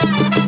Well, let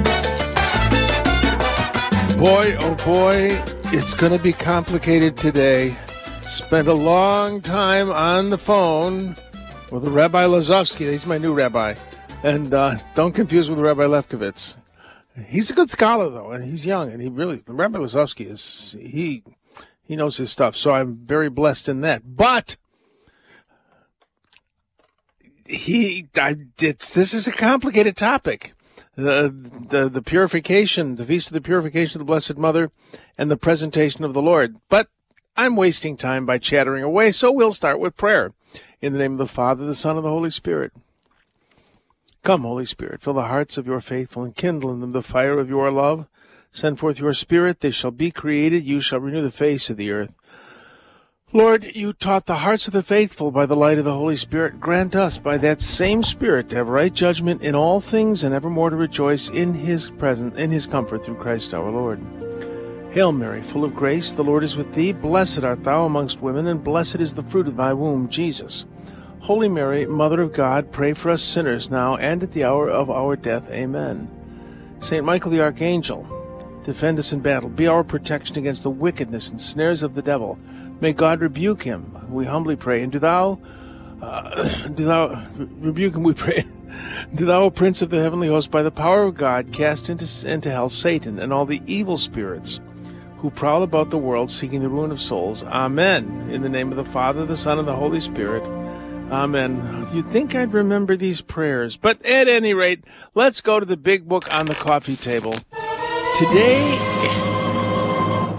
Boy, oh boy, it's going to be complicated today. Spent a long time on the phone with Rabbi Lazovsky. He's my new rabbi. And uh, don't confuse with Rabbi Lefkowitz. He's a good scholar, though, and he's young, and he really, Rabbi Lazovsky is, he, he knows his stuff. So I'm very blessed in that. But he, I, it's, this is a complicated topic the, uh, the the purification, the feast of the purification of the Blessed Mother, and the presentation of the Lord. But I'm wasting time by chattering away, so we'll start with prayer. In the name of the Father, the Son, and the Holy Spirit. Come, Holy Spirit, fill the hearts of your faithful and kindle in them the fire of your love. Send forth your Spirit, they shall be created, you shall renew the face of the earth. Lord, you taught the hearts of the faithful by the light of the Holy Spirit. Grant us by that same Spirit to have right judgment in all things and evermore to rejoice in his presence, in his comfort through Christ our Lord. Hail Mary, full of grace, the Lord is with thee. Blessed art thou amongst women, and blessed is the fruit of thy womb, Jesus. Holy Mary, Mother of God, pray for us sinners now and at the hour of our death. Amen. Saint Michael the Archangel, defend us in battle. Be our protection against the wickedness and snares of the devil. May God rebuke him, we humbly pray. And do thou, uh, do thou rebuke him, we pray. do thou, O Prince of the heavenly host, by the power of God, cast into into hell Satan and all the evil spirits who prowl about the world seeking the ruin of souls. Amen. In the name of the Father, the Son, and the Holy Spirit. Amen. You'd think I'd remember these prayers, but at any rate, let's go to the big book on the coffee table. Today,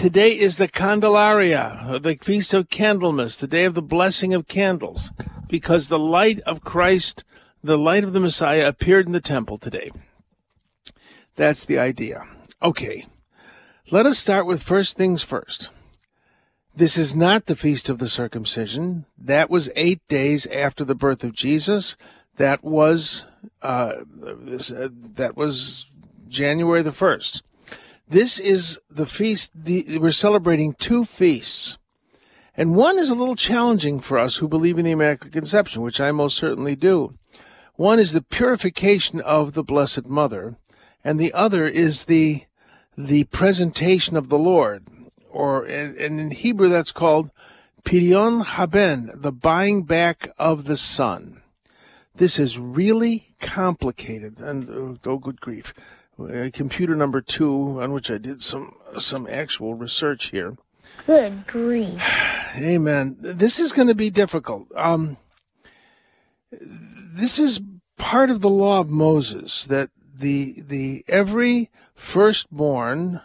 today is the Candelaria, the Feast of Candlemas, the day of the blessing of candles, because the light of Christ, the light of the Messiah appeared in the temple today. That's the idea. Okay. Let us start with first things first. This is not the feast of the circumcision. That was eight days after the birth of Jesus. That was uh, uh, that was January the first. This is the feast. The, we're celebrating two feasts, and one is a little challenging for us who believe in the Immaculate Conception, which I most certainly do. One is the purification of the Blessed Mother, and the other is the the presentation of the Lord, or and in Hebrew that's called Pidyon Haben, the buying back of the Son. This is really complicated, and oh, good grief! Uh, computer number two, on which I did some some actual research here. Good grief. Hey, Amen. This is going to be difficult. Um, this is part of the law of Moses that the the every firstborn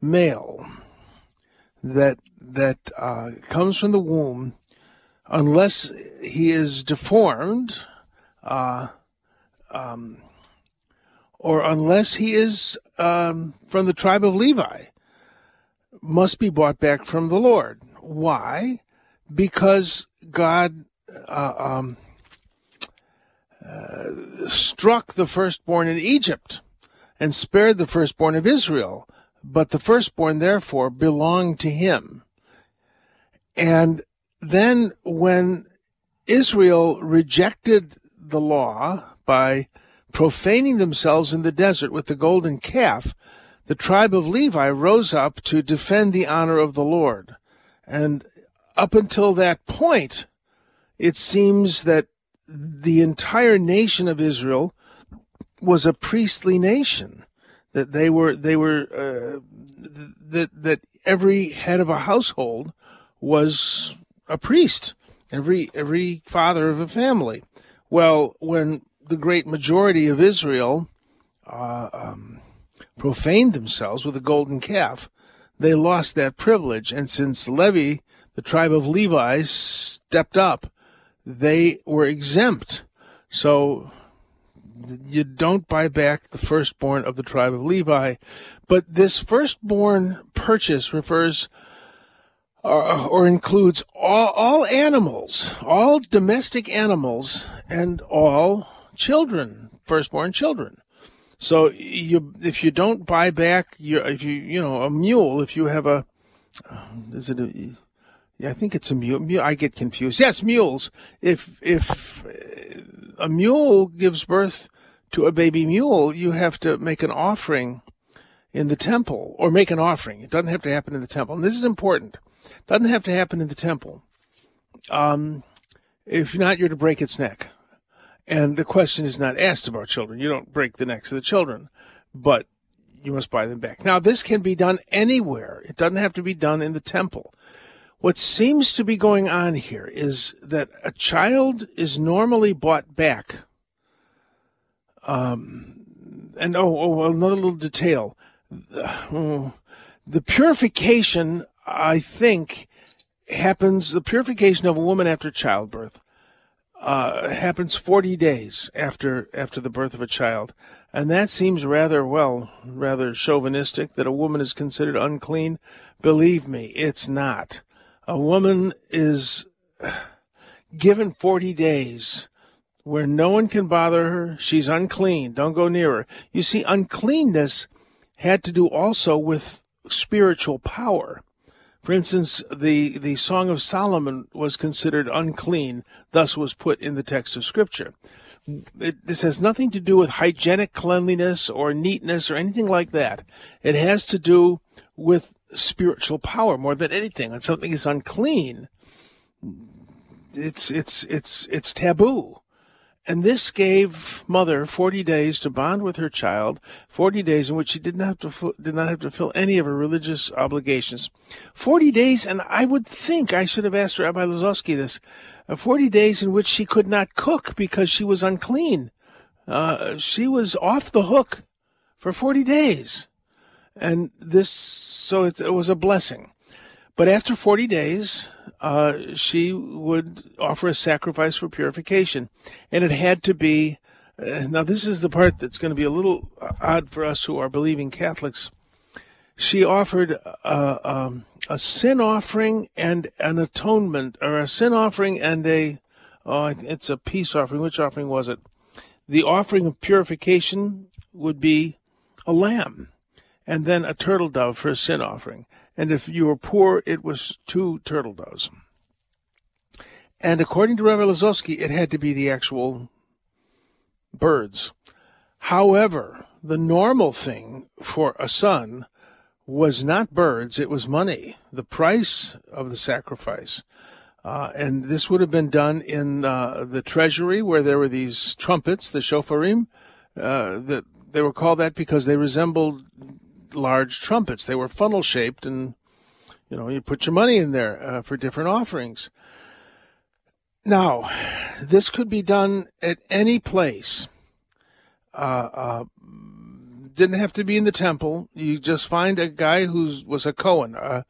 male that that uh, comes from the womb, unless he is deformed, uh, um, or unless he is um, from the tribe of Levi, must be bought back from the Lord. Why? Because God uh, um, uh, struck the firstborn in Egypt and spared the firstborn of Israel, but the firstborn therefore belonged to him. And then when Israel rejected the law by profaning themselves in the desert with the golden calf, the tribe of Levi rose up to defend the honor of the Lord. And up until that point, it seems that the entire nation of Israel was a priestly nation. That they were, they were, uh, that that every head of a household was a priest. Every every father of a family. Well, when the great majority of Israel uh, um, profaned themselves with the golden calf, they lost that privilege. And since Levi, the tribe of Levi, stepped up, they were exempt. So you don't buy back the firstborn of the tribe of Levi. But this firstborn purchase refers or, or includes all, all animals, all domestic animals, and all children, firstborn children. So you, if you don't buy back your, if you, you know, a mule, if you have a, is it I think it's a mule. I get confused. Yes, mules. If if a mule gives birth to a baby mule, you have to make an offering in the temple or make an offering. It doesn't have to happen in the temple. And this is important. It doesn't have to happen in the temple. Um, if not, you're to break its neck. And the question is not asked about children. You don't break the necks of the children, but you must buy them back. Now, this can be done anywhere. It doesn't have to be done in the temple. What seems to be going on here is that a child is normally bought back. Um, and oh, oh, another little detail. The purification, I think, happens, the purification of a woman after childbirth uh, happens 40 days after after the birth of a child. And that seems rather, well, rather chauvinistic that a woman is considered unclean. Believe me, it's not. A woman is given 40 days where no one can bother her. She's unclean. Don't go near her. You see, uncleanness had to do also with spiritual power. For instance, the, the Song of Solomon was considered unclean, thus was put in the text of Scripture. It, this has nothing to do with hygienic cleanliness or neatness or anything like that. It has to do with spiritual power more than anything. When something is unclean, it's it's it's it's taboo. And this gave mother 40 days to bond with her child, 40 days in which she did not have to did not have to fill any of her religious obligations. 40 days, and I would think I should have asked Rabbi Lazowski this, uh, 40 days in which she could not cook because she was unclean. Uh, she was off the hook for 40 days. And this, so it, it was a blessing. But after 40 days, uh, she would offer a sacrifice for purification. And it had to be, uh, now this is the part that's going to be a little odd for us who are believing Catholics. She offered uh, um, a sin offering and an atonement, or a sin offering and a, oh, it's a peace offering. Which offering was it? The offering of purification would be a lamb, and then a turtle dove for a sin offering. And if you were poor, it was two turtle doves. And according to Rabbi Lazowski, it had to be the actual birds. However, the normal thing for a son was not birds, it was money, the price of the sacrifice. Uh, and this would have been done in uh, the treasury where there were these trumpets, the shofarim. Uh, that they were called that because they resembled large trumpets. They were funnel shaped, and you know you put your money in there uh, for different offerings. Now, this could be done at any place. Uh, uh, didn't have to be in the temple. You just find a guy who was a Cohen, uh,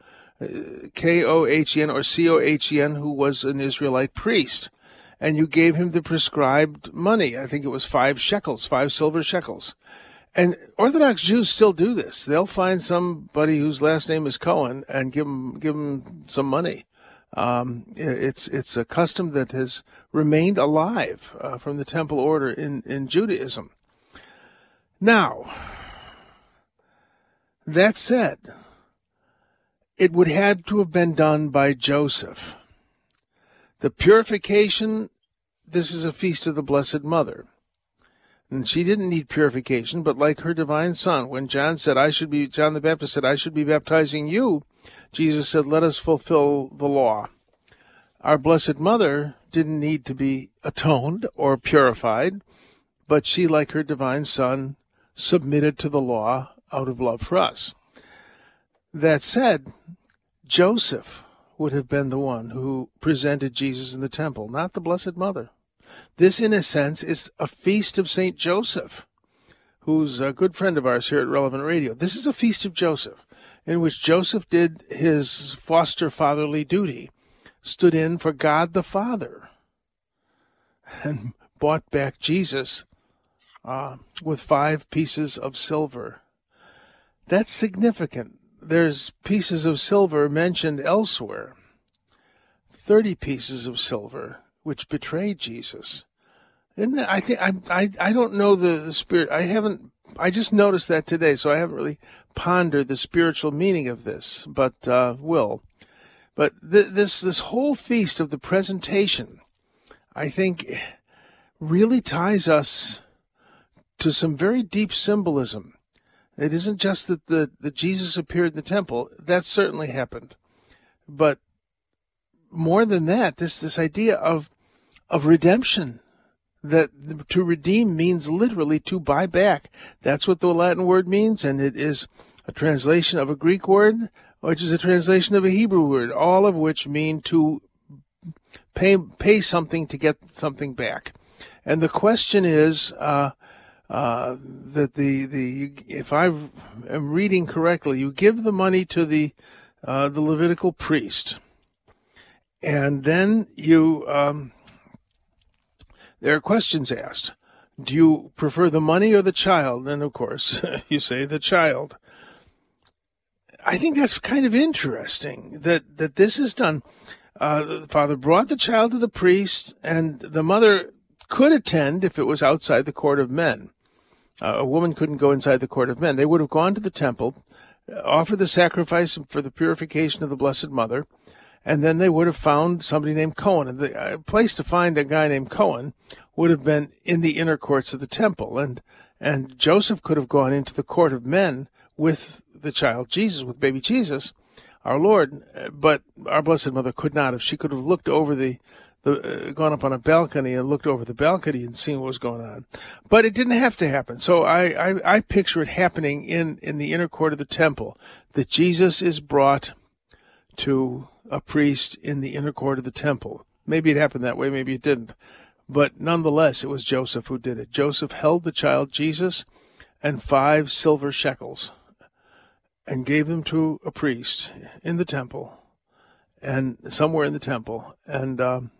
K O H E N or C O H E N, who was an Israelite priest, and you gave him the prescribed money. I think it was five shekels, five silver shekels. And Orthodox Jews still do this. They'll find somebody whose last name is Cohen and give them give them some money. Um, it's it's a custom that has remained alive uh, from the temple order in, in Judaism. Now, that said, it would have to have been done by Joseph. The purification, this is a feast of the Blessed Mother. And she didn't need purification, but like her divine son, when John said, I should be, John the Baptist said, I should be baptizing you, Jesus said, let us fulfill the law. Our Blessed Mother didn't need to be atoned or purified, but she, like her divine son, submitted to the law out of love for us. That said, Joseph would have been the one who presented Jesus in the temple, not the Blessed Mother. This, in a sense, is a feast of St. Joseph, who's a good friend of ours here at Relevant Radio. This is a feast of Joseph, in which Joseph did his foster fatherly duty, stood in for God the Father, and bought back Jesus, uh, with five pieces of silver. That's significant. There's pieces of silver mentioned elsewhere. 30 pieces of silver, which betrayed Jesus. And I think I, I I don't know the, the spirit. I haven't. I just noticed that today, so I haven't really pondered the spiritual meaning of this, but uh, will. But th- this this whole feast of the presentation, I think, really ties us to some very deep symbolism. It isn't just that the, the Jesus appeared in the temple. That certainly happened. But more than that, this this idea of of redemption that to redeem means literally to buy back. That's what the Latin word means, and it is a translation of a Greek word, which is a translation of a Hebrew word, all of which mean to pay pay something to get something back. And the question is uh, uh, that the the if I am reading correctly, you give the money to the uh, the Levitical priest, and then you. Um, there are questions asked. Do you prefer the money or the child? And of course, you say the child. I think that's kind of interesting that, that this is done. Uh, the father brought the child to the priest, and the mother could attend if it was outside the court of men. Uh, a woman couldn't go inside the court of men. They would have gone to the temple, offered the sacrifice for the purification of the Blessed Mother, and then they would have found somebody named Cohen. And the place to find a guy named Cohen would have been in the inner courts of the temple, and and Joseph could have gone into the court of men with the child Jesus, with baby Jesus, our Lord, but our Blessed Mother could not have. She could have looked over the. The, uh, gone up on a balcony and looked over the balcony and seen what was going on, but it didn't have to happen. So I, I, I picture it happening in in the inner court of the temple that Jesus is brought to a priest in the inner court of the temple. Maybe it happened that way, maybe it didn't. But nonetheless, it was Joseph who did it. Joseph held the child Jesus and five silver shekels and gave them to a priest in the temple and somewhere in the temple. And um,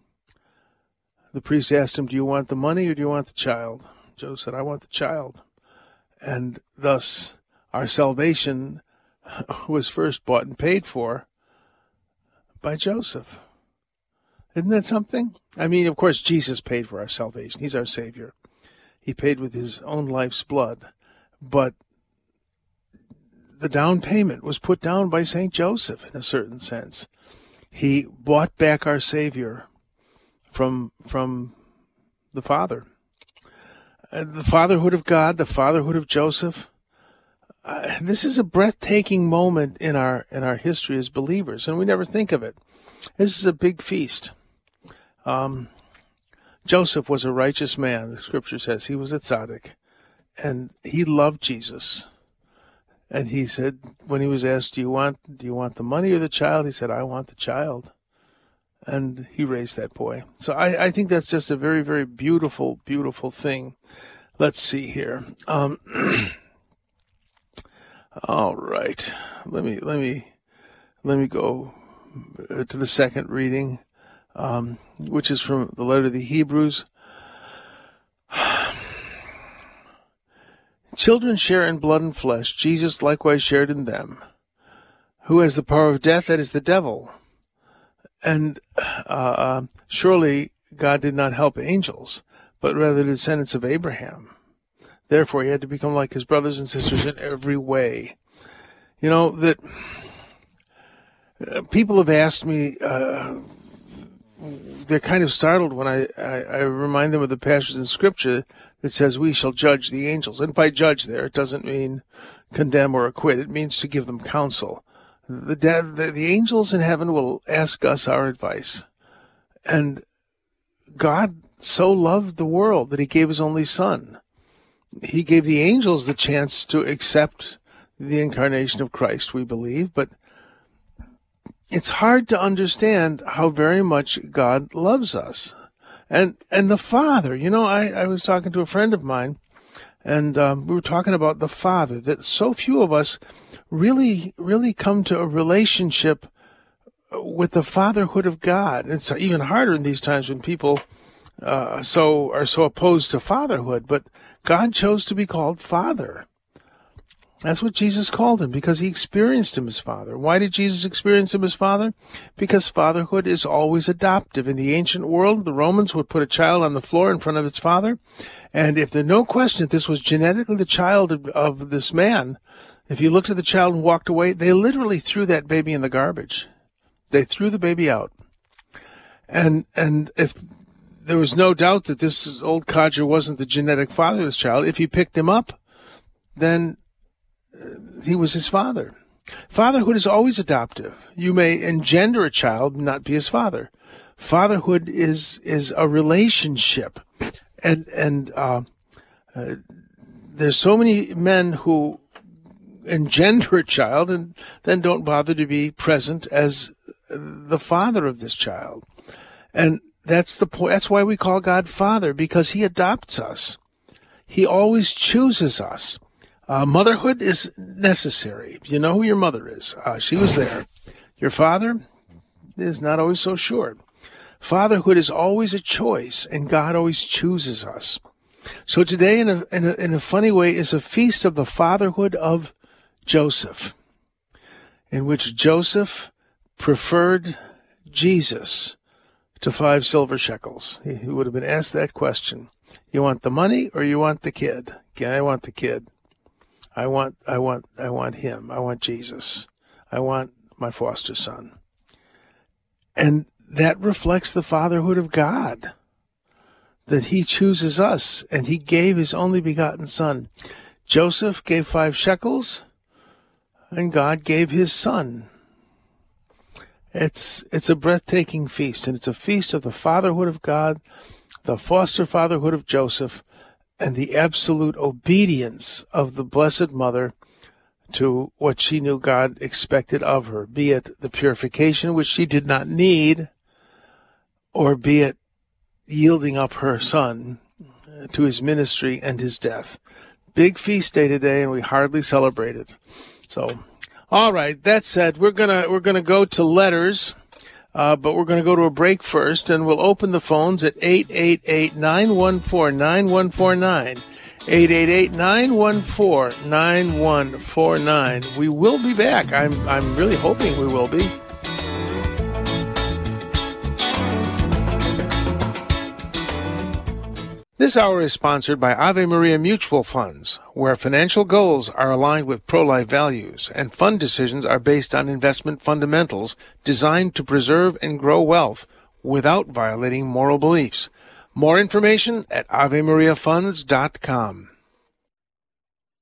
the priest asked him, Do you want the money or do you want the child? Joe said, I want the child. And thus, our salvation was first bought and paid for by Joseph. Isn't that something? I mean, of course, Jesus paid for our salvation. He's our Savior. He paid with his own life's blood. But the down payment was put down by St. Joseph in a certain sense. He bought back our Savior from, from the Father. The fatherhood of God, the fatherhood of Joseph. Uh, this is a breathtaking moment in our in our history as believers, and we never think of it. This is a big feast. Um, Joseph was a righteous man. The scripture says he was a tzaddik, and he loved Jesus. And he said, when he was asked, "Do you want do you want the money or the child?" He said, "I want the child." And he raised that boy. So I, I think that's just a very, very beautiful, beautiful thing. Let's see here. Um, all right. Let me let me let me go uh, to the second reading um, which is from the letter to the Hebrews. Children share in blood and flesh. Jesus likewise shared in them. Who has the power of death? That is the devil. And uh, uh, surely God did not help angels, but rather the descendants of Abraham. Therefore, he had to become like his brothers and sisters in every way. You know, that uh, people have asked me, uh, they're kind of startled when I, I, I, remind them of the passage in Scripture that says, We shall judge the angels. And by judge there, it doesn't mean condemn or acquit, it means to give them counsel. The, the, the angels in heaven will ask us our advice. And God so loved the world that he gave his only son. He gave the angels the chance to accept the incarnation of Christ, we believe, but it's hard to understand how very much God loves us. And, and the Father, you know, I, I was talking to a friend of mine and um, we were talking about the Father, that so few of us really, really come to a relationship with the fatherhood of God. It's even harder in these times when people uh, so are so opposed to fatherhood. But God chose to be called Father. That's what Jesus called him because he experienced him as father. Why did Jesus experience him as father? Because fatherhood is always adoptive. In the ancient world, the Romans would put a child on the floor in front of its father. And if there's no question that this was genetically the child of, of this man, if you looked at the child and walked away, they literally threw that baby in the garbage. They threw the baby out. And, and if there was no doubt that this old codger wasn't the genetic father of this child, if he picked him up, then he was his father. Fatherhood is always adoptive. You may engender a child, not be his father. Fatherhood is is a relationship, and and uh, uh, there's so many men who engender a child and then don't bother to be present as the father of this child, and that's the. That's why we call God Father because He adopts us. He always chooses us. Uh, motherhood is necessary. You know who your mother is. Uh, she was there. Your father is not always so sure. Fatherhood is always a choice, and God always chooses us. So today, in a, in a, in a funny way, is a feast of the fatherhood of Joseph, in which Joseph preferred Jesus to five silver shekels. He, would have been asked that question. You want the money or you want the kid? Okay, I want the kid. I want, I want, I want him. I want Jesus. I want my foster son. And that reflects the fatherhood of God. That he chooses us and he gave his only begotten son. Joseph gave five shekels and God gave his son. It's, it's a breathtaking feast and it's a feast of the fatherhood of God, the foster fatherhood of Joseph, and the absolute obedience of the Blessed Mother to what she knew God expected of her, be it the purification which she did not need, or be it yielding up her son to his ministry and his death. Big feast day today, and we hardly celebrate it. So, all right. That said, we're gonna we're gonna go to letters. Uh, but we're to go to a break first, and we'll open the phones at 888 914 9149. 888 914 9149. We will be back. I'm, I'm really hoping we will be. This hour is sponsored by Ave Maria Mutual Funds, where financial goals are aligned with pro-life values and fund decisions are based on investment fundamentals designed to preserve and grow wealth without violating moral beliefs. More information at AveMariaFunds.com.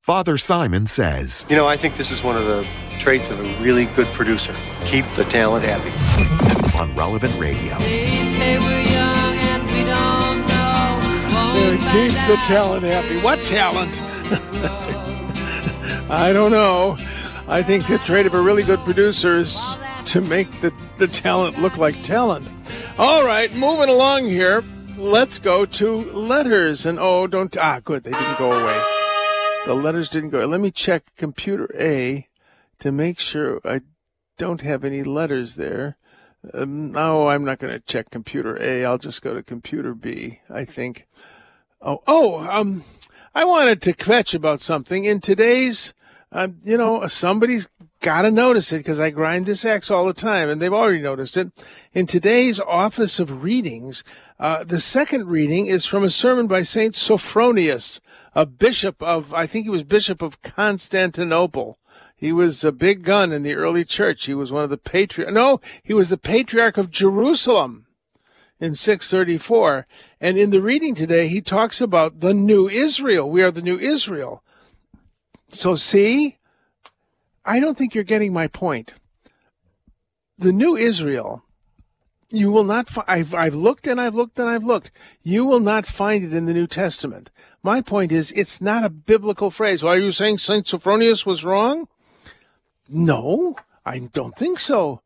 Father Simon says, You know, I think this is one of the traits of a really good producer. Keep the talent happy. on Relevant Radio. Keep the talent happy. What talent? I don't know. I think the trade of a really good producer is to make the, the talent look like talent. All right, moving along here. Let's go to letters. And oh, don't. Ah, good. They didn't go away. The letters didn't go. Let me check computer A to make sure I don't have any letters there. Um, no, I'm not going to check computer A. I'll just go to computer B, I think. Oh, oh, um, I wanted to kvetch about something. In today's, um, you know, somebody's got to notice it because I grind this axe all the time, and they've already noticed it. In today's Office of Readings, uh, the second reading is from a sermon by Saint Sophronius, a bishop of, I think he was bishop of Constantinople. He was a big gun in the early church. He was one of the patriarch. No, he was the patriarch of Jerusalem in 634. And in the reading today, he talks about the new Israel. We are the new Israel. So see, I don't think you're getting my point. The new Israel, you will not find, I've, I've looked and I've looked and I've looked. You will not find it in the New Testament. My point is, it's not a biblical phrase. Well, are you saying St. Sophronius was wrong? No, I don't think so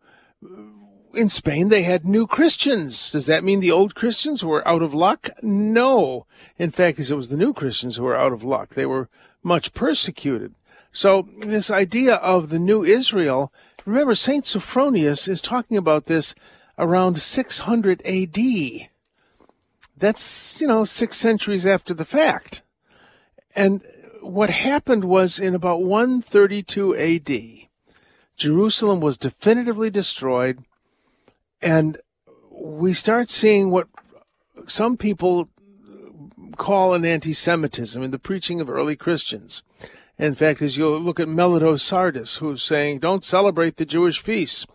in Spain, they had new Christians. Does that mean the old Christians were out of luck? No. In fact, it was the new Christians who were out of luck. They were much persecuted. So this idea of the new Israel, remember, Saint Sophronius is talking about this around 600 AD. That's, you know, six centuries after the fact. And what happened was in about 132 AD, Jerusalem was definitively destroyed, and we start seeing what some people call an anti Semitism in the preaching of early Christians. In fact, as you look at Melito Sardis, who's saying, don't celebrate the Jewish feasts.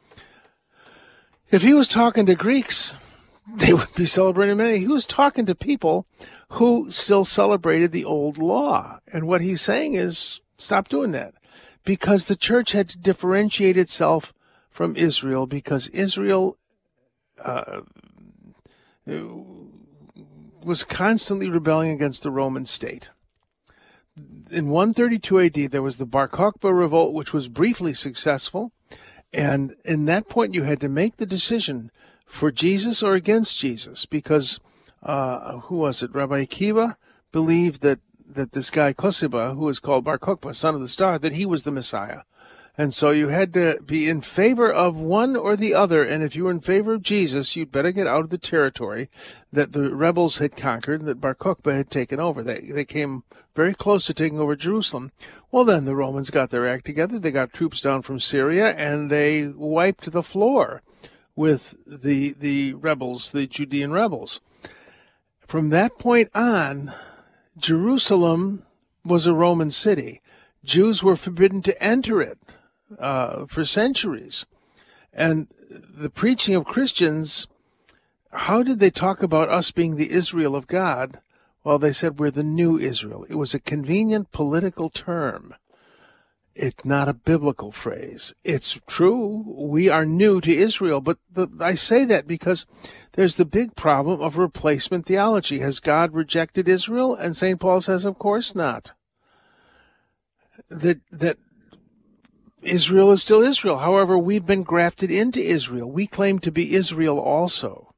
If he was talking to Greeks, they would be celebrating many. He was talking to people who still celebrated the old law. And what he's saying is, stop doing that. Because the church had to differentiate itself from Israel because Israel uh, was constantly rebelling against the Roman state. In 132 AD, there was the Bar Kokhba revolt, which was briefly successful. And in that point, you had to make the decision for Jesus or against Jesus, because uh, who was it? Rabbi Akiva believed that, that this guy Kosiba, who was called Bar Kokhba, son of the star, that he was the Messiah. And so you had to be in favor of one or the other. And if you were in favor of Jesus, you'd better get out of the territory that the rebels had conquered that Bar Kokhba had taken over. They, they came very close to taking over Jerusalem. Well, then the Romans got their act together. They got troops down from Syria and they wiped the floor with the, the rebels, the Judean rebels. From that point on, Jerusalem was a Roman city. Jews were forbidden to enter it uh, for centuries. And the preaching of Christians, how did they talk about us being the Israel of God? Well, they said we're the new Israel. It was a convenient political term. It's not a biblical phrase. It's true. We are new to Israel, but the, I say that because there's the big problem of replacement theology. Has God rejected Israel? And St. Paul says, of course not. That, that Israel is still Israel. However, we've been grafted into Israel. We claim to be Israel also.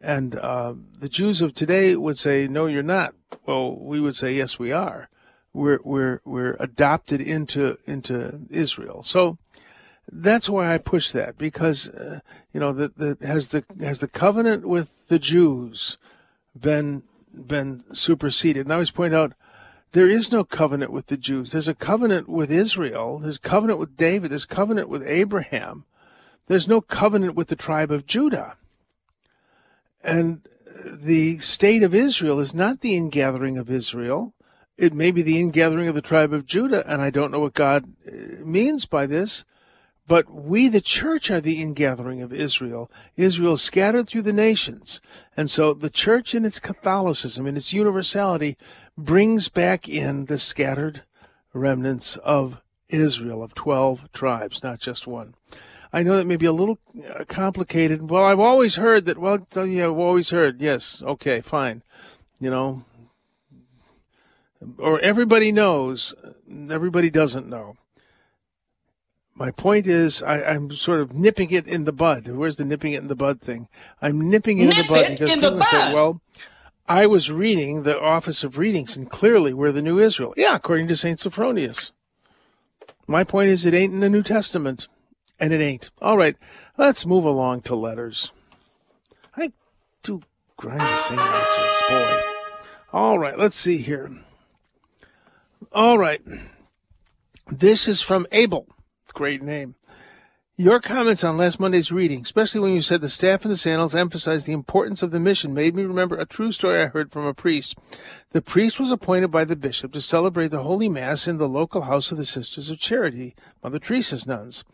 And uh, the Jews of today would say, no, you're not. Well, we would say, yes, we are. We're, we're, we're adopted into, into Israel. So that's why I push that because, uh, you know, that the, has the, has the covenant with the Jews been, been superseded? And I always point out, there is no covenant with the Jews. There's a covenant with Israel. There's a covenant with David. There's a covenant with Abraham. There's no covenant with the tribe of Judah. And the state of Israel is not the ingathering of Israel. It may be the ingathering of the tribe of Judah, and I don't know what God uh, means by this, but we, the church, are the ingathering of Israel. Israel scattered through the nations. And so the church in its Catholicism, in its universality, brings back in the scattered remnants of Israel of 12 tribes, not just one. I know that may be a little uh, complicated. Well, I've always heard that. Well, yeah, I've always heard. Yes, okay, fine. You know, or everybody knows, everybody doesn't know. My point is, I, am sort of nipping it in the bud. Where's the nipping it in the bud thing? I'm nipping it Nip in the bud because people say, well, I was reading the Office of Readings, and clearly we're the New Israel. Yeah, according to St. Sophronius. My point is, it ain't in the New Testament, and it ain't. All right, let's move along to letters. I do grind the same answers, boy. All right, let's see here. All right. This is from Abel. Great name. Your comments on last Monday's reading, especially when you said the staff and the sandals emphasized the importance of the mission, made me remember a true story I heard from a priest. The priest was appointed by the bishop to celebrate the Holy Mass in the local house of the Sisters of Charity, Mother Teresa's nuns.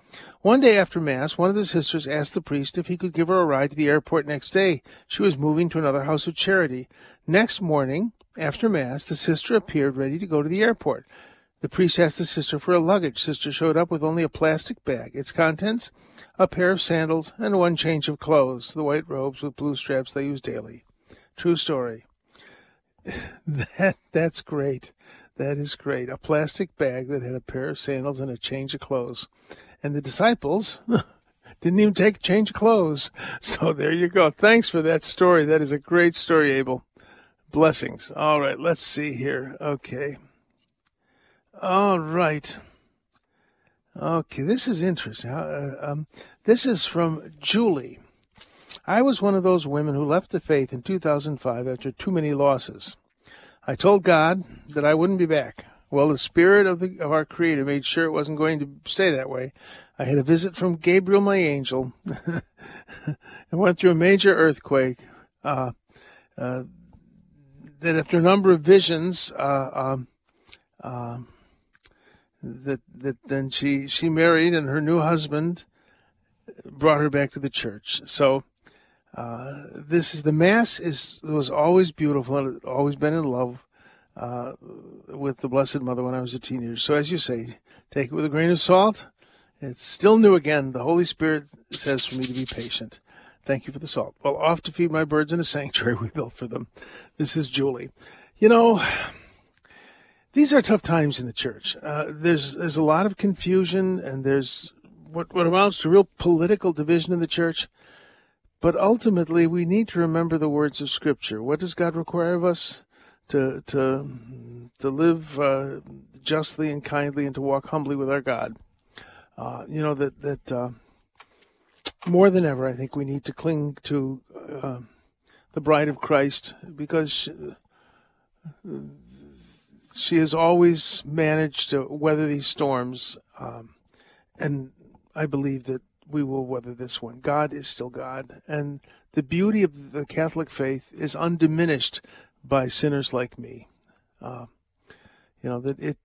One day after Mass, one of the sisters asked the priest if he could give her a ride to the airport next day. She was moving to another house of charity. Next morning, after Mass, the sister appeared ready to go to the airport. The priest asked the sister for a luggage. Sister showed up with only a plastic bag. Its contents, a pair of sandals and one change of clothes, the white robes with blue straps they use daily. True story. that that's great. That is great. A plastic bag that had a pair of sandals and a change of clothes. And the disciples didn't even take a change of clothes. So there you go. Thanks for that story. That is a great story, Abel. Blessings. All right, let's see here. Okay. All right. Okay, this is interesting. Uh, um, this is from Julie. I was one of those women who left the faith in 2005 after too many losses. I told God that I wouldn't be back. Well, the spirit of the of our Creator made sure it wasn't going to stay that way. I had a visit from Gabriel, my angel, and went through a major earthquake. Uh, uh, that after a number of visions, uh, um, um, that that then she she married and her new husband brought her back to the church. So uh, this is the mass is was always beautiful and always been in love uh, with the Blessed Mother when I was a teenager. So as you say, take it with a grain of salt. It's still new again. The Holy Spirit says for me to be patient. Thank you for the salt. Well, off to feed my birds in a sanctuary we built for them. This is Julie. You know, these are tough times in the church. Uh, there's there's a lot of confusion, and there's what what amounts to real political division in the church. But ultimately, we need to remember the words of Scripture. What does God require of us? To to to live uh, justly and kindly, and to walk humbly with our God. Uh, you know that that uh, more than ever, I think we need to cling to uh, the Bride of Christ because. She, she has always managed to weather these storms, um, and I believe that we will weather this one. God is still God, and the beauty of the Catholic faith is undiminished by sinners like me. Uh, you know that it.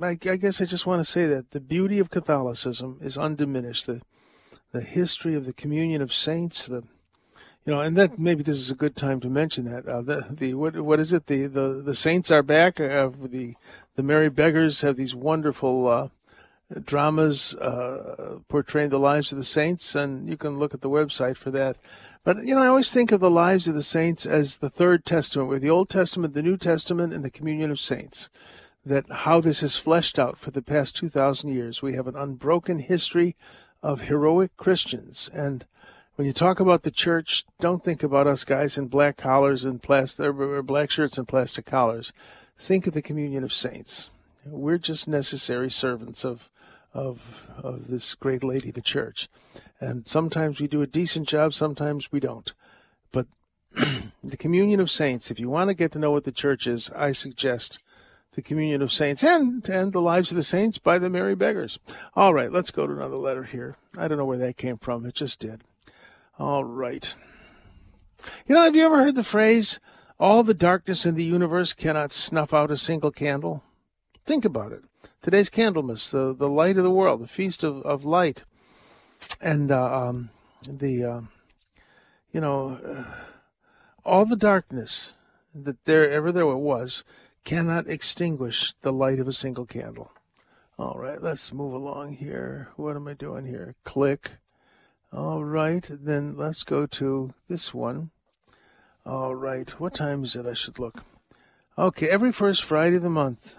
I, I guess I just want to say that the beauty of Catholicism is undiminished. The the history of the communion of saints, the you know, and that maybe this is a good time to mention that uh, the the what what is it the the the saints are back. Uh, the the Merry Beggars have these wonderful uh, dramas uh, portraying the lives of the saints, and you can look at the website for that. But you know, I always think of the lives of the saints as the third testament, where the Old Testament, the New Testament, and the communion of saints. That how this is fleshed out for the past two thousand years. We have an unbroken history of heroic Christians and when you talk about the church, don't think about us guys in black collars and plastic or black shirts and plastic collars. Think of the communion of saints. We're just necessary servants of of of this great lady, the church. And sometimes we do a decent job, sometimes we don't. But the communion of saints, if you want to get to know what the church is, I suggest the communion of saints and and the lives of the saints by the merry beggars. All right, let's go to another letter here. I don't know where that came from. It just did. All right. You know, have you ever heard the phrase, all the darkness in the universe cannot snuff out a single candle? Think about it. Today's Candlemas, the, the light of the world, the feast of, of light. And uh, um, the, uh, you know, uh, all the darkness that there ever there was cannot extinguish the light of a single candle. All right, let's move along here. What am I doing here? Click. All right, then let's go to this one. All right, what time is it? I should look. Okay, every first Friday of the month,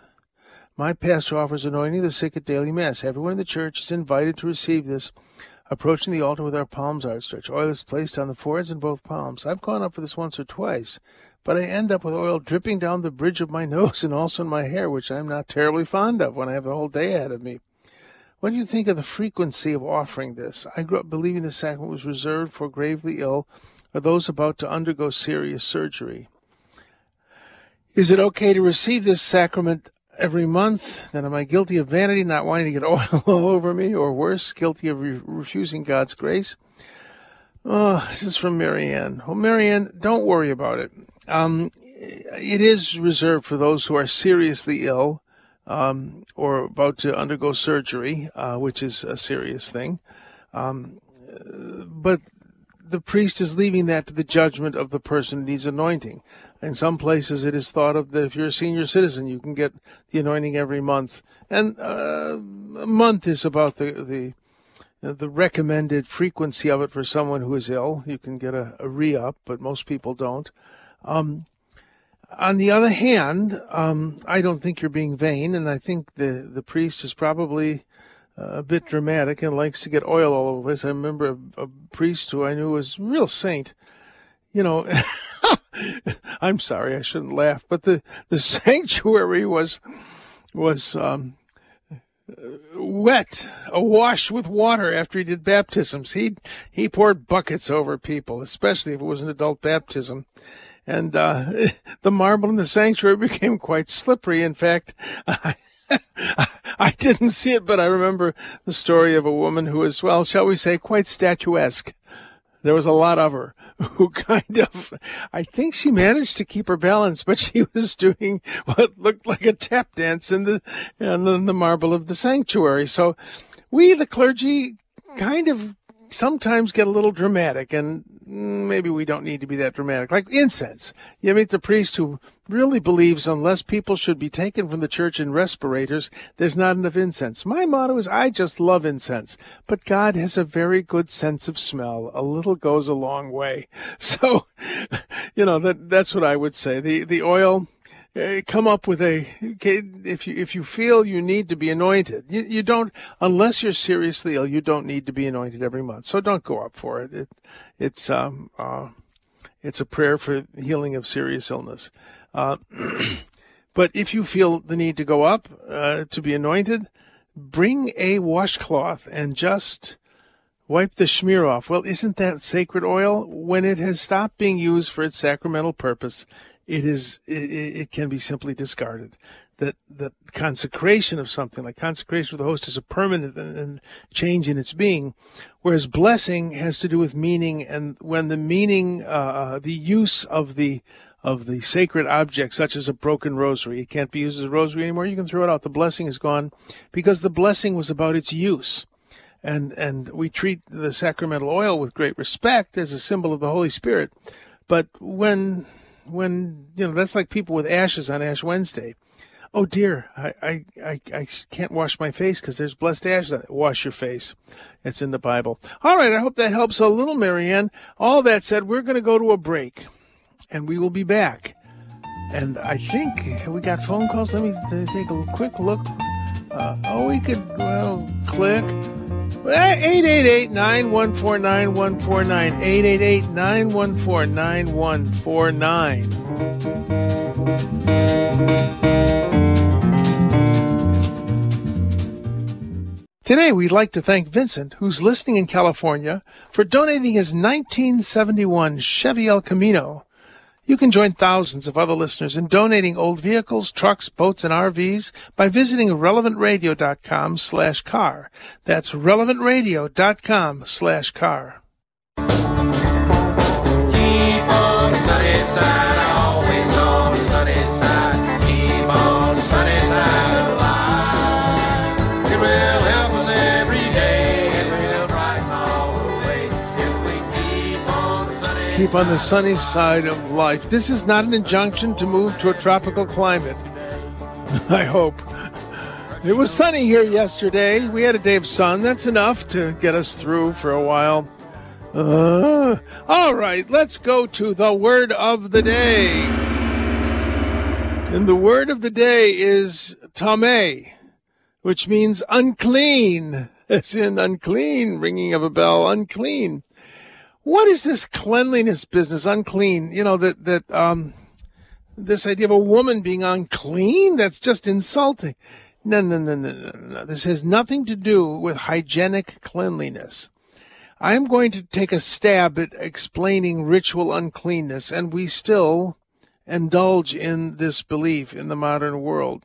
my pastor offers anointing the sick at daily mass. Everyone in the church is invited to receive this. Approaching the altar with our palms outstretched, oil is placed on the foreheads and both palms. I've gone up for this once or twice, but I end up with oil dripping down the bridge of my nose and also in my hair, which I'm not terribly fond of when I have the whole day ahead of me. What do you think of the frequency of offering this? I grew up believing the sacrament was reserved for gravely ill or those about to undergo serious surgery. Is it okay to receive this sacrament every month? Then am I guilty of vanity, not wanting to get oil all over me, or worse, guilty of re- refusing God's grace? Oh, this is from Marianne. Well, Marianne, don't worry about it. Um, it is reserved for those who are seriously ill um, or about to undergo surgery, uh, which is a serious thing. Um, but the priest is leaving that to the judgment of the person who needs anointing. In some places, it is thought of that if you're a senior citizen, you can get the anointing every month, and uh, a month is about the the the recommended frequency of it for someone who is ill. You can get a, a re-up, but most people don't. Um, on the other hand, um, I don't think you're being vain, and I think the, the priest is probably uh, a bit dramatic and likes to get oil all over us. I remember a, a priest who I knew was a real saint. You know, I'm sorry, I shouldn't laugh, but the, the sanctuary was was um, wet, awash with water after he did baptisms. He he poured buckets over people, especially if it was an adult baptism and uh, the marble in the sanctuary became quite slippery. In fact, I, I didn't see it, but I remember the story of a woman who was, well, shall we say, quite statuesque. There was a lot of her who kind of, I think she managed to keep her balance, but she was doing what looked like a tap dance in the, in the marble of the sanctuary. So we, the clergy, kind of sometimes get a little dramatic and maybe we don't need to be that dramatic. Like incense. You meet the priest who really believes unless people should be taken from the church in respirators, there's not enough incense. My motto is I just love incense, but God has a very good sense of smell. A little goes a long way. So, you know, that, that's what I would say. The, the oil, uh, come up with a if you if you feel you need to be anointed you, you don't unless you're seriously ill you don't need to be anointed every month. So don't go up for it, it it's um uh, it's a prayer for healing of serious illness. Uh, but if you feel the need to go up uh, to be anointed bring a washcloth and just wipe the smear off. Well isn't that sacred oil? When it has stopped being used for its sacramental purpose it is it, it can be simply discarded. That that consecration of something like consecration of the host is a permanent and change in its being, whereas blessing has to do with meaning. And when the meaning, uh, uh, the use of the of the sacred object, such as a broken rosary, it can't be used as a rosary anymore. You can throw it out. The blessing is gone because the blessing was about its use and and we treat the sacramental oil with great respect as a symbol of the Holy Spirit. But when when you know that's like people with ashes on Ash Wednesday. Oh dear, I I I, I can't wash my face because there's blessed ashes. It. Wash your face. It's in the Bible. All right, I hope that helps a little, Marianne. All that said, we're going to go to a break, and we will be back. And I think we got phone calls. Let me take a quick look. Uh, oh, we could well click. 888 914 9149. 888 914 9149. Today, we'd like to thank Vincent, who's listening in California, for donating his 1971 Chevy El Camino you can join thousands of other listeners in donating old vehicles, trucks, boats, and RVs by visiting relevantradio.com slash car. That's relevantradio.com slash car. Keep on the sunny side of life. This is not an injunction to move to a tropical climate. I hope. It was sunny here yesterday. We had a day of sun. That's enough to get us through for a while. Uh, all right, let's go to the word of the day. And the word of the day is tamei, which means unclean, as in unclean, ringing of a bell, unclean. What is this cleanliness business, unclean? You know, that, that, um, this idea of a woman being unclean, that's just insulting. No, no, no, no, no, no. This has nothing to do with hygienic cleanliness. I'm going to take a stab at explaining ritual uncleanness, and we still indulge in this belief in the modern world.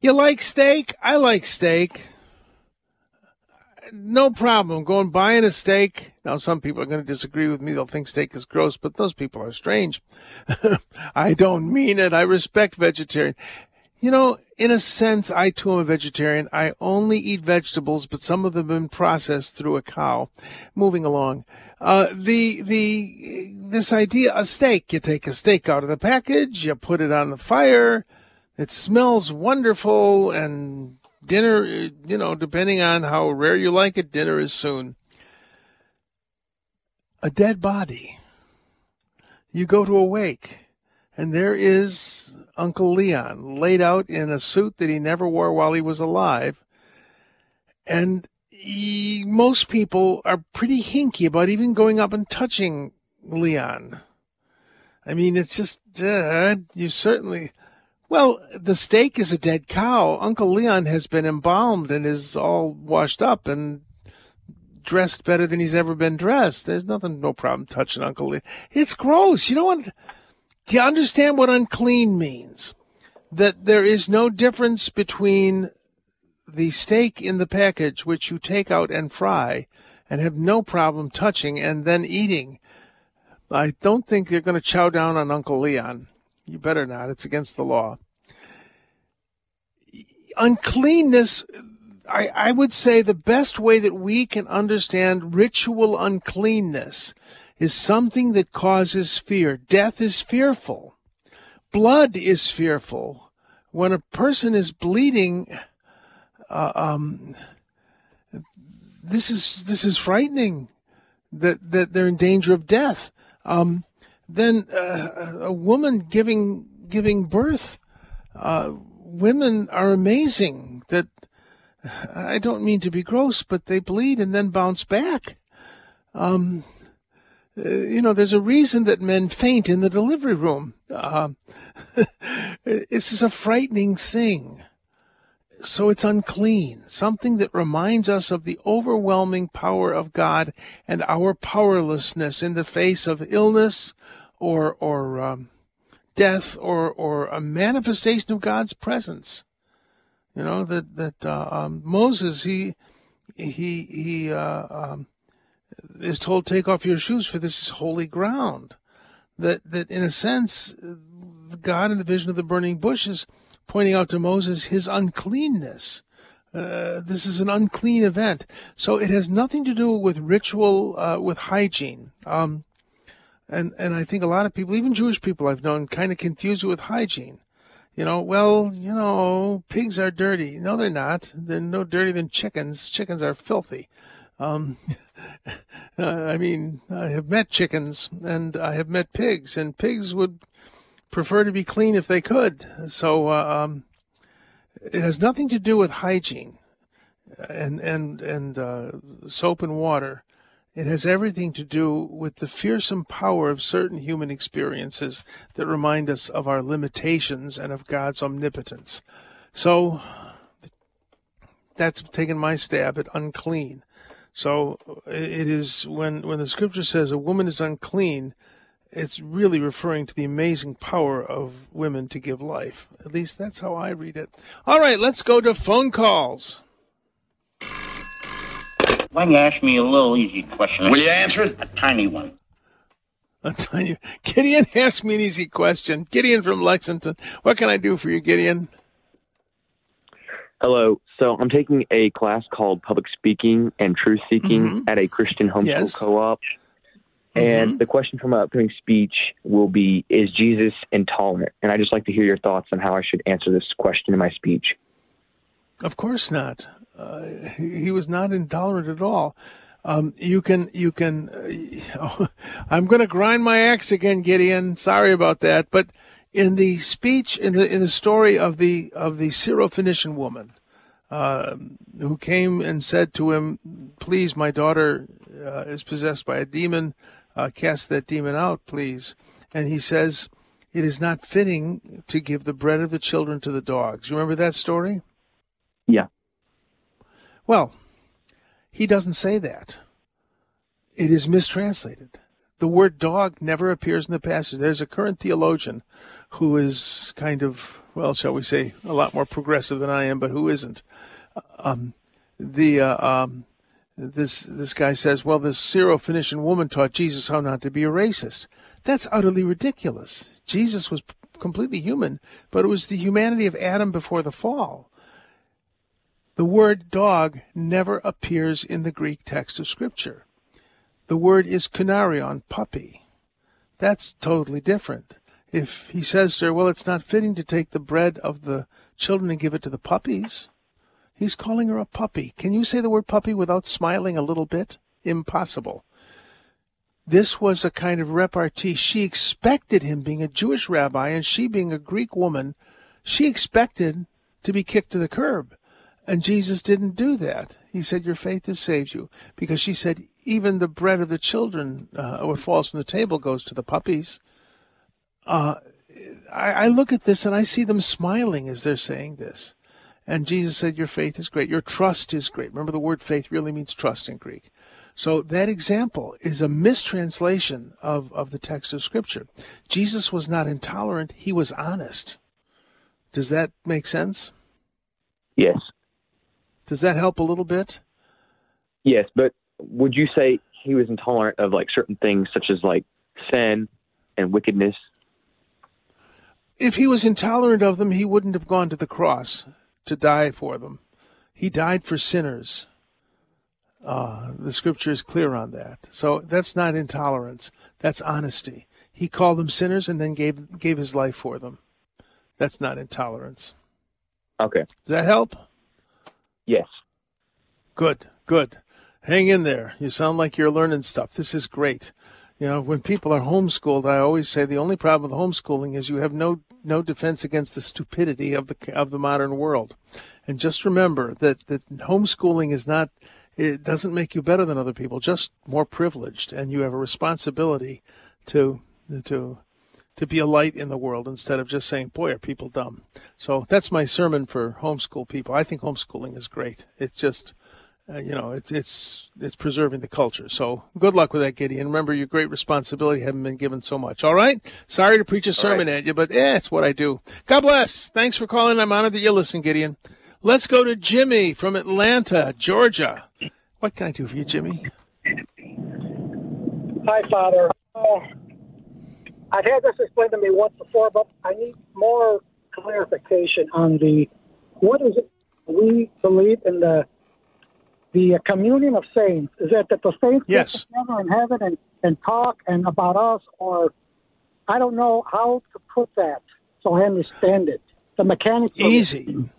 You like steak? I like steak. No problem. Going buying a steak. Now, some people are going to disagree with me. They'll think steak is gross, but those people are strange. I don't mean it. I respect vegetarian. You know, in a sense, I too am a vegetarian. I only eat vegetables, but some of them have been processed through a cow. Moving along. Uh, the, the, this idea, a steak, you take a steak out of the package, you put it on the fire, it smells wonderful, and dinner, you know, depending on how rare you like it, dinner is soon. A dead body. You go to a wake, and there is Uncle Leon laid out in a suit that he never wore while he was alive. And he, most people are pretty hinky about even going up and touching Leon. I mean, it's just, uh, you certainly, well, the steak is a dead cow. Uncle Leon has been embalmed and is all washed up and dressed better than he's ever been dressed. There's nothing, no problem touching Uncle Leon. It's gross. You know what? Do you understand what unclean means? That there is no difference between the steak in the package, which you take out and fry and have no problem touching and then eating. I don't think they're going to chow down on Uncle Leon. You better not. It's against the law. Uncleanness, I, I would say the best way that we can understand ritual uncleanness is something that causes fear. Death is fearful. Blood is fearful. When a person is bleeding, uh, um, this is this is frightening. That that they're in danger of death. Um, then uh, a woman giving giving birth, uh, women are amazing. That I don't mean to be gross, but they bleed and then bounce back. Um, uh, you know, there's a reason that men faint in the delivery room. Uh, this is a frightening thing. So it's unclean, something that reminds us of the overwhelming power of God and our powerlessness in the face of illness or or um, death or or a manifestation of God's presence. You know that that uh, um, Moses he he he uh, um, is told take off your shoes for this is holy ground. That that in a sense, God in the vision of the burning bush is pointing out to Moses his uncleanness. Uh, this is an unclean event, so it has nothing to do with ritual, uh, with hygiene. Um, and and I think a lot of people, even Jewish people I've known, kind of confuse it with hygiene. You know, well, you know, pigs are dirty. No, they're not. They're no dirtier than chickens. Chickens are filthy. Um, I mean, I have met chickens and I have met pigs, and pigs would prefer to be clean if they could. So uh, um, it has nothing to do with hygiene and and and uh, soap and water. It has everything to do with the fearsome power of certain human experiences that remind us of our limitations and of God's omnipotence. So that's taken my stab at unclean. So it is when when the scripture says a woman is unclean, it's really referring to the amazing power of women to give life. At least that's how I read it. All right, let's go to phone calls. Why don't you ask me a little easy question? Will you answer it? A tiny one. I'm telling you, Gideon ask me an easy question. Gideon from Lexington. What can I do for you, Gideon? Hello. So I'm taking a class called Public Speaking and Truth Seeking Mhm. at a Christian homeschool Yes. co-op. And Mhm. the question for my upcoming speech will be, is Jesus intolerant? And I'd just like to hear your thoughts on how I should answer this question in my speech. Of course not. Uh, he, was not intolerant at all. Um, you can, you can. Uh, I'm going to grind my axe again, Gideon. Sorry about that, but in the speech, in the in the story of the of the Syrophoenician woman, uh, who came and said to him, "Please, my daughter uh, is possessed by a demon. Uh, cast that demon out, please." And he says, "It is not fitting to give the bread of the children to the dogs." You remember that story? Yeah. Well, he doesn't say that. It is mistranslated. The word dog never appears in the passage. There's a current theologian who is kind of, well, shall we say, a lot more progressive than I am, but who isn't. Um, the uh, um, this this guy says, well, this Syro-Phoenician woman taught Jesus how not to be a racist. That's utterly ridiculous. Jesus was completely human, but it was the humanity of Adam before the fall. The word dog never appears in the Greek text of Scripture. The word is kunarion, puppy. That's totally different. If he says her, well, it's not fitting to take the bread of the children and give it to the puppies, he's calling her a puppy. Can you say the word puppy without smiling a little bit? Impossible. This was a kind of repartee. She expected him being a Jewish rabbi and she being a Greek woman. She expected to be kicked to the curb. And Jesus didn't do that. He said, Your faith has saved you. Because she said, Even the bread of the children, uh, what falls from the table, goes to the puppies. Uh, I, I look at this and I see them smiling as they're saying this. And Jesus said, Your faith is great. Your trust is great. Remember, the word faith really means trust in Greek. So that example is a mistranslation of, of the text of Scripture. Jesus was not intolerant, he was honest. Does that make sense? Yes. Does that help a little bit? Yes, but would you say he was intolerant of like certain things such as like sin and wickedness? If he was intolerant of them, he wouldn't have gone to the cross to die for them. He died for sinners. Uh, the scripture is clear on that. So that's not intolerance. That's honesty. He called them sinners and then gave gave his life for them. That's not intolerance. Okay. Does that help? Yes. Good, good. Hang in there. You sound like you're learning stuff. This is great. You know, when people are homeschooled, I always say the only problem with homeschooling is you have no no defense against the stupidity of the of the modern world. And just remember that that homeschooling is not it doesn't make you better than other people, just more privileged, and you have a responsibility to to to be a light in the world instead of just saying, "Boy, are people dumb." So that's my sermon for homeschool people. I think homeschooling is great. It's just uh, you know, it's it's it's preserving the culture. So good luck with that, Gideon. Remember your great responsibility. Haven't been given so much. All right. Sorry to preach a sermon at you, but yeah, it's what I do. God bless. Thanks for calling. I'm honored that you listen, Gideon. Let's go to Jimmy from Atlanta, Georgia. What can I do for you, Jimmy? Hi, Father. Uh, I've had this explained to me once before, but I need more clarification on the what is it we believe in the the communion of saints. Is it that the saints Yes. get together in heaven and, and talk and about us, or I don't know how to put that so I understand it. The mechanics. of. Easy,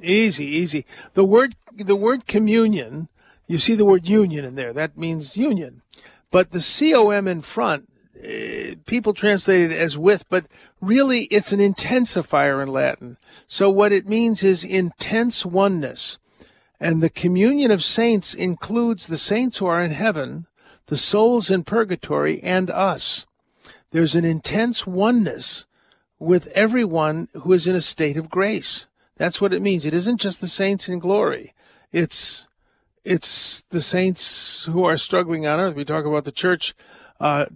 easy, easy. The word the word communion. You see the word union in there. That means union, but the com in front. Eh, People translate it as with, but really it's an intensifier in Latin. So what it means is intense oneness. And the communion of saints includes the saints who are in heaven, the souls in purgatory, and us. There's an intense oneness with everyone who is in a state of grace. That's what it means. It isn't just the saints in glory. It's it's the saints who are struggling on earth. We talk about the church, uh,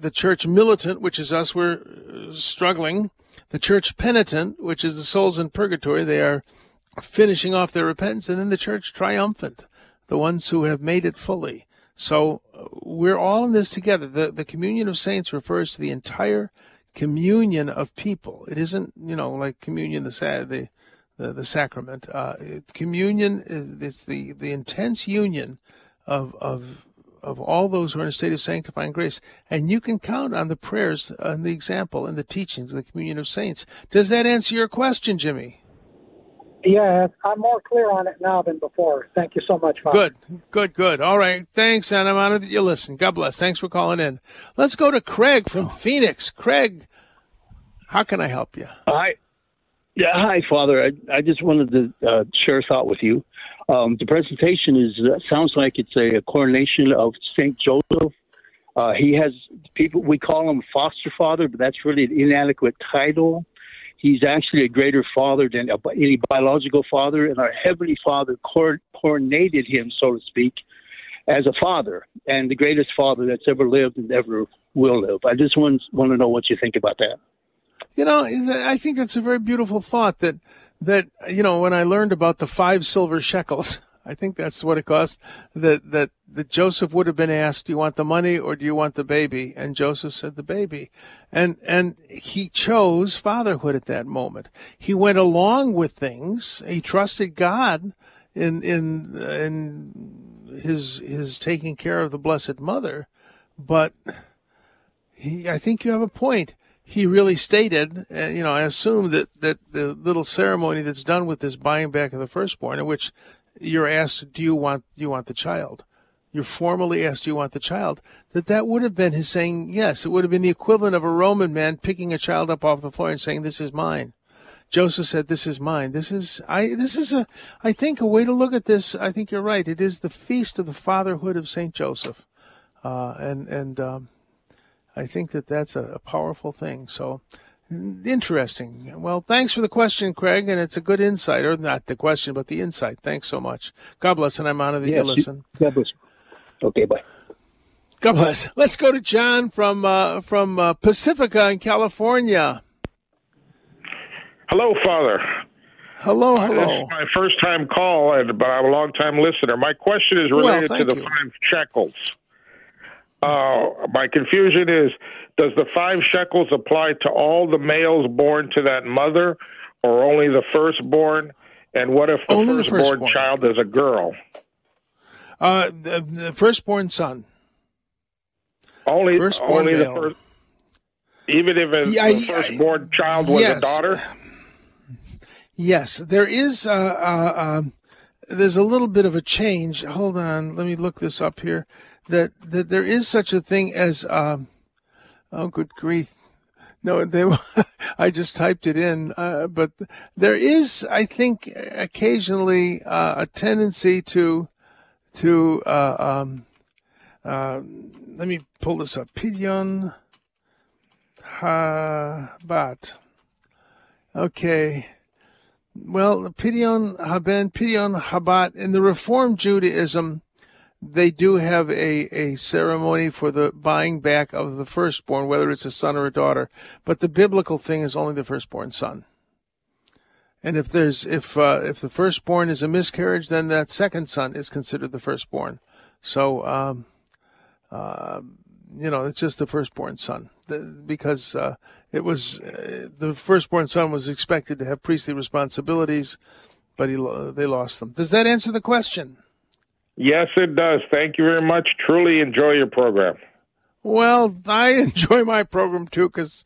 the church militant, which is us. We're uh, struggling. The church penitent, which is the souls in purgatory. They are finishing off their repentance, and then the church triumphant, the ones who have made it fully. So uh, we're all in this together. The the communion of saints refers to the entire communion of people. It isn't, you know, like communion the the the, the sacrament. Uh, communion is it's the the intense union of of of all those who are in a state of sanctifying grace, and you can count on the prayers and the example and the teachings and the communion of saints. Does that answer your question, Jimmy? Yeah, I'm more clear on it now than before. Thank you so much, Father. Good, good, good. All right. Thanks, and I'm honored that you listen. God bless. Thanks for calling in. Let's go to Craig from oh. Phoenix. Craig, how can I help you? Hi. Yeah, hi, Father. I, I just wanted to uh, share a thought with you. Um, the presentation is uh, sounds like it's a, coronation of Saint Joseph. Uh, he has people we call him foster father, but that's really an inadequate title. He's actually a greater father than a- any biological father, and our heavenly Father cor- coronated him, so to speak, as a father and the greatest father that's ever lived and ever will live. I just want want to know what you think about that. You know, I think that's a very beautiful thought that that you know when I learned about the five silver shekels, I think that's what it cost. That that that Joseph would have been asked, "Do you want the money or do you want the baby?" And Joseph said, "The baby," and and he chose fatherhood at that moment. He went along with things. He trusted God in in in his his taking care of the Blessed Mother, but he, I think you have a point. He really stated, uh, you know, I assume that, that the little ceremony that's done with this buying back of the firstborn, in which you're asked, do you want, do you want the child? You're formally asked, do you want the child? That that would have been his saying yes. It would have been the equivalent of a Roman man picking a child up off the floor and saying, this is mine. Joseph said, "This is mine. This is I. This is a. I think a way to look at this. I think you're right. It is the feast of the fatherhood of Saint Joseph, uh, and and um, I think that that's a, a powerful thing. So interesting. Well, thanks for the question, Craig, and it's a good insight, or not the question, but the insight. Thanks so much. God bless, and I'm honored that Yes, you you- listen. God bless you. Okay, bye. God bless. Let's go to John from uh, from uh, Pacifica in California. Hello, Father. Hello, This hello. is my first time call, and, but I'm a long time listener. My question is Well, related to the you. five shekels. Uh, my confusion is does the five shekels apply to all the males born to that mother, or only the firstborn? And what if the Only the firstborn, firstborn. child is a girl? Uh, the, the firstborn son. Only, Firstborn only the first. Even if it's Yeah, the firstborn child was yes. a daughter. Yes, there is. Uh, uh, um, there's a little bit of a change. Hold on, let me look this up here. That that there is such a thing as. Um, oh, good grief! No, they. I just typed it in, uh, but there is, I think, occasionally uh, a tendency to to. Uh, um, uh, let me pull this up. Pidyon Habat. Okay. Well, Pidyon Haben, Pidyon Habat, in the Reformed Judaism, they do have a, a ceremony for the buying back of the firstborn, whether it's a son or a daughter. But the biblical thing is only the firstborn son. And if there's if uh, if the firstborn is a miscarriage, then that second son is considered the firstborn. So, um, uh, you know, it's just the firstborn son the, because uh, it was uh, the firstborn son was expected to have priestly responsibilities, but he they lost them. Does that answer the question? Yes, it does. Thank you very much. Truly enjoy your program. Well, I enjoy my program too because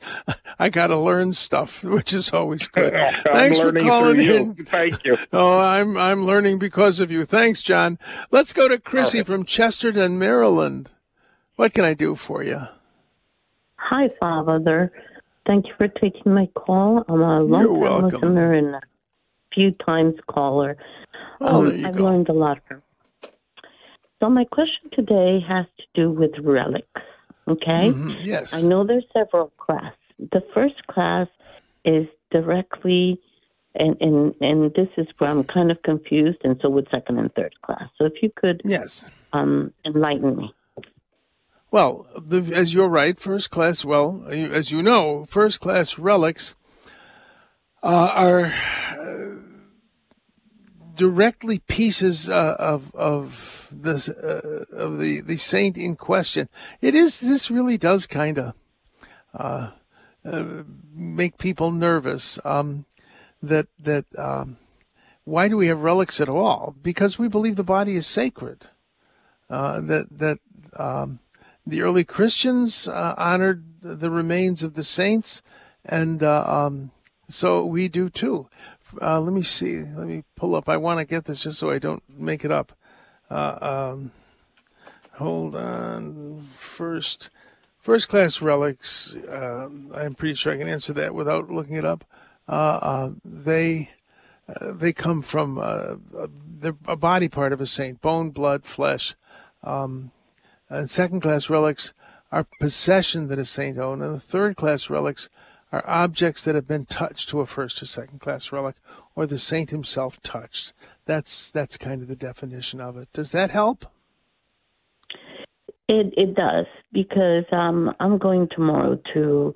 I got to learn stuff, which is always good. Thanks for calling through you. in. Thank you. Oh, I'm I'm learning because of you. Thanks, John. Let's go to Chrissy from Chestertown, Maryland. What can I do for you? Hi, Father. Thank you for taking my call. I'm a long time welcome. listener and a few times caller. Oh, Um, there you I've go. learned a lot from. So my question today has to do with relics. Okay. Mhm, yes. I know there's several classes. The first class is directly, and and and this is where I'm kind of confused, and so would second and third class. So if you could, Yes. um, enlighten me. Well, the, as you're right, first class. Well, as you know, first class relics uh, are uh, directly pieces uh, of of this uh, of the the saint in question. It is. This really does kind of uh, uh, make people nervous. Um, that that um, why do we have relics at all? Because we believe the body is sacred. Uh, that that um, the early Christians uh, honored the remains of the saints, and um, so we do too. Uh, let me see. Let me pull up. I want to get this just so I don't make it up. Uh, um, hold on. First, first class relics. Uh, I'm pretty sure I can answer that without looking it up. Uh, uh, they uh, they come from a body part of a saint, bone, blood, flesh. Um, and second class relics are possession that a saint owned, and the third class relics are objects that have been touched to a first or second class relic, or the saint himself touched. That's that's kind of the definition of it. Does that help? It it does because um, I'm going tomorrow to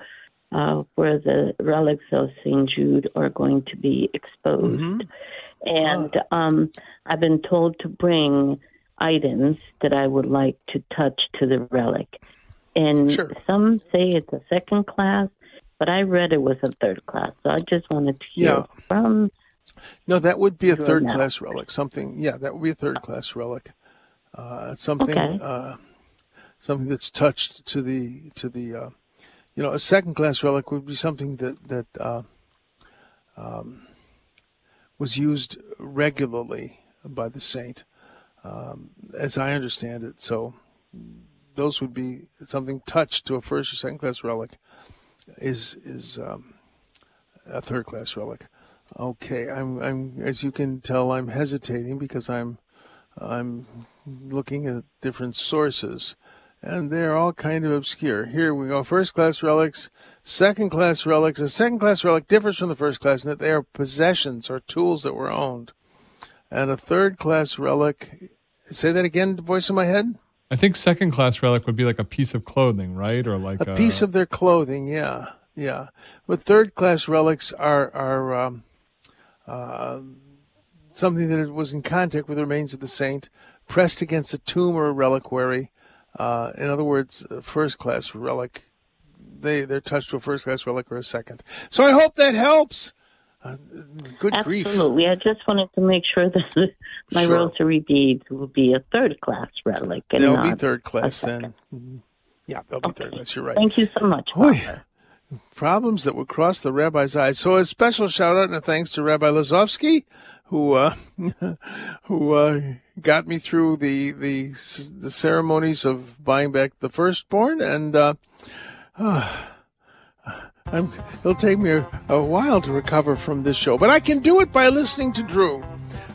uh, where the relics of Saint Jude are going to be exposed, Mm-hmm. and um, I've been told to bring items that I would like to touch to the relic. And Sure. some say it's a second class, but I read it was a third class. So I just wanted to hear Yeah. from No, that would be a third now. class relic. Something, yeah, that would be a third class relic. Uh, something, Okay. uh, something that's touched to the to the, uh, you know, a second class relic would be something that that uh, um, was used regularly by the saint, um, as I understand it. So those would be something touched to a first or second class relic is is um, a third class relic. Okay, I'm I'm as you can tell I'm hesitating because I'm I'm looking at different sources and they're all kind of obscure. Here we go. First class relics, second class relics. A second class relic differs from the first class in that they are possessions or tools that were owned. And a third class relic say that again, voice in my head? I think second class relic would be like a piece of clothing, right? Or like a piece of their clothing. Yeah, yeah. But third class relics are are um, uh, something that was in contact with the remains of the saint, pressed against a tomb or a reliquary. Uh, in other words, a first class relic. They they're touched to a first class relic or a second. So I hope that helps. Uh, good grief. Absolutely. I just wanted to make sure that my Sure. rosary beads will be a third class relic. And They'll be third class then. Mhm. Yeah, they'll be third class. You're right. Thank you so much. Problems that would cross the rabbi's eyes. So a special shout out and a thanks to Rabbi Lazovsky, who uh, who uh, got me through the the the ceremonies of buying back the firstborn, and uh, I'm, it'll take me a, a while to recover from this show, but I can do it by listening to Drew,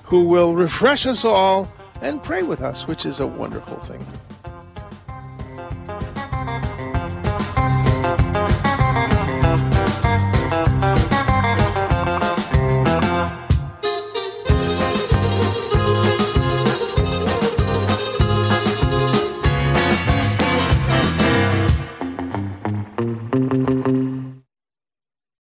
who will refresh us all and pray with us, which is a wonderful thing.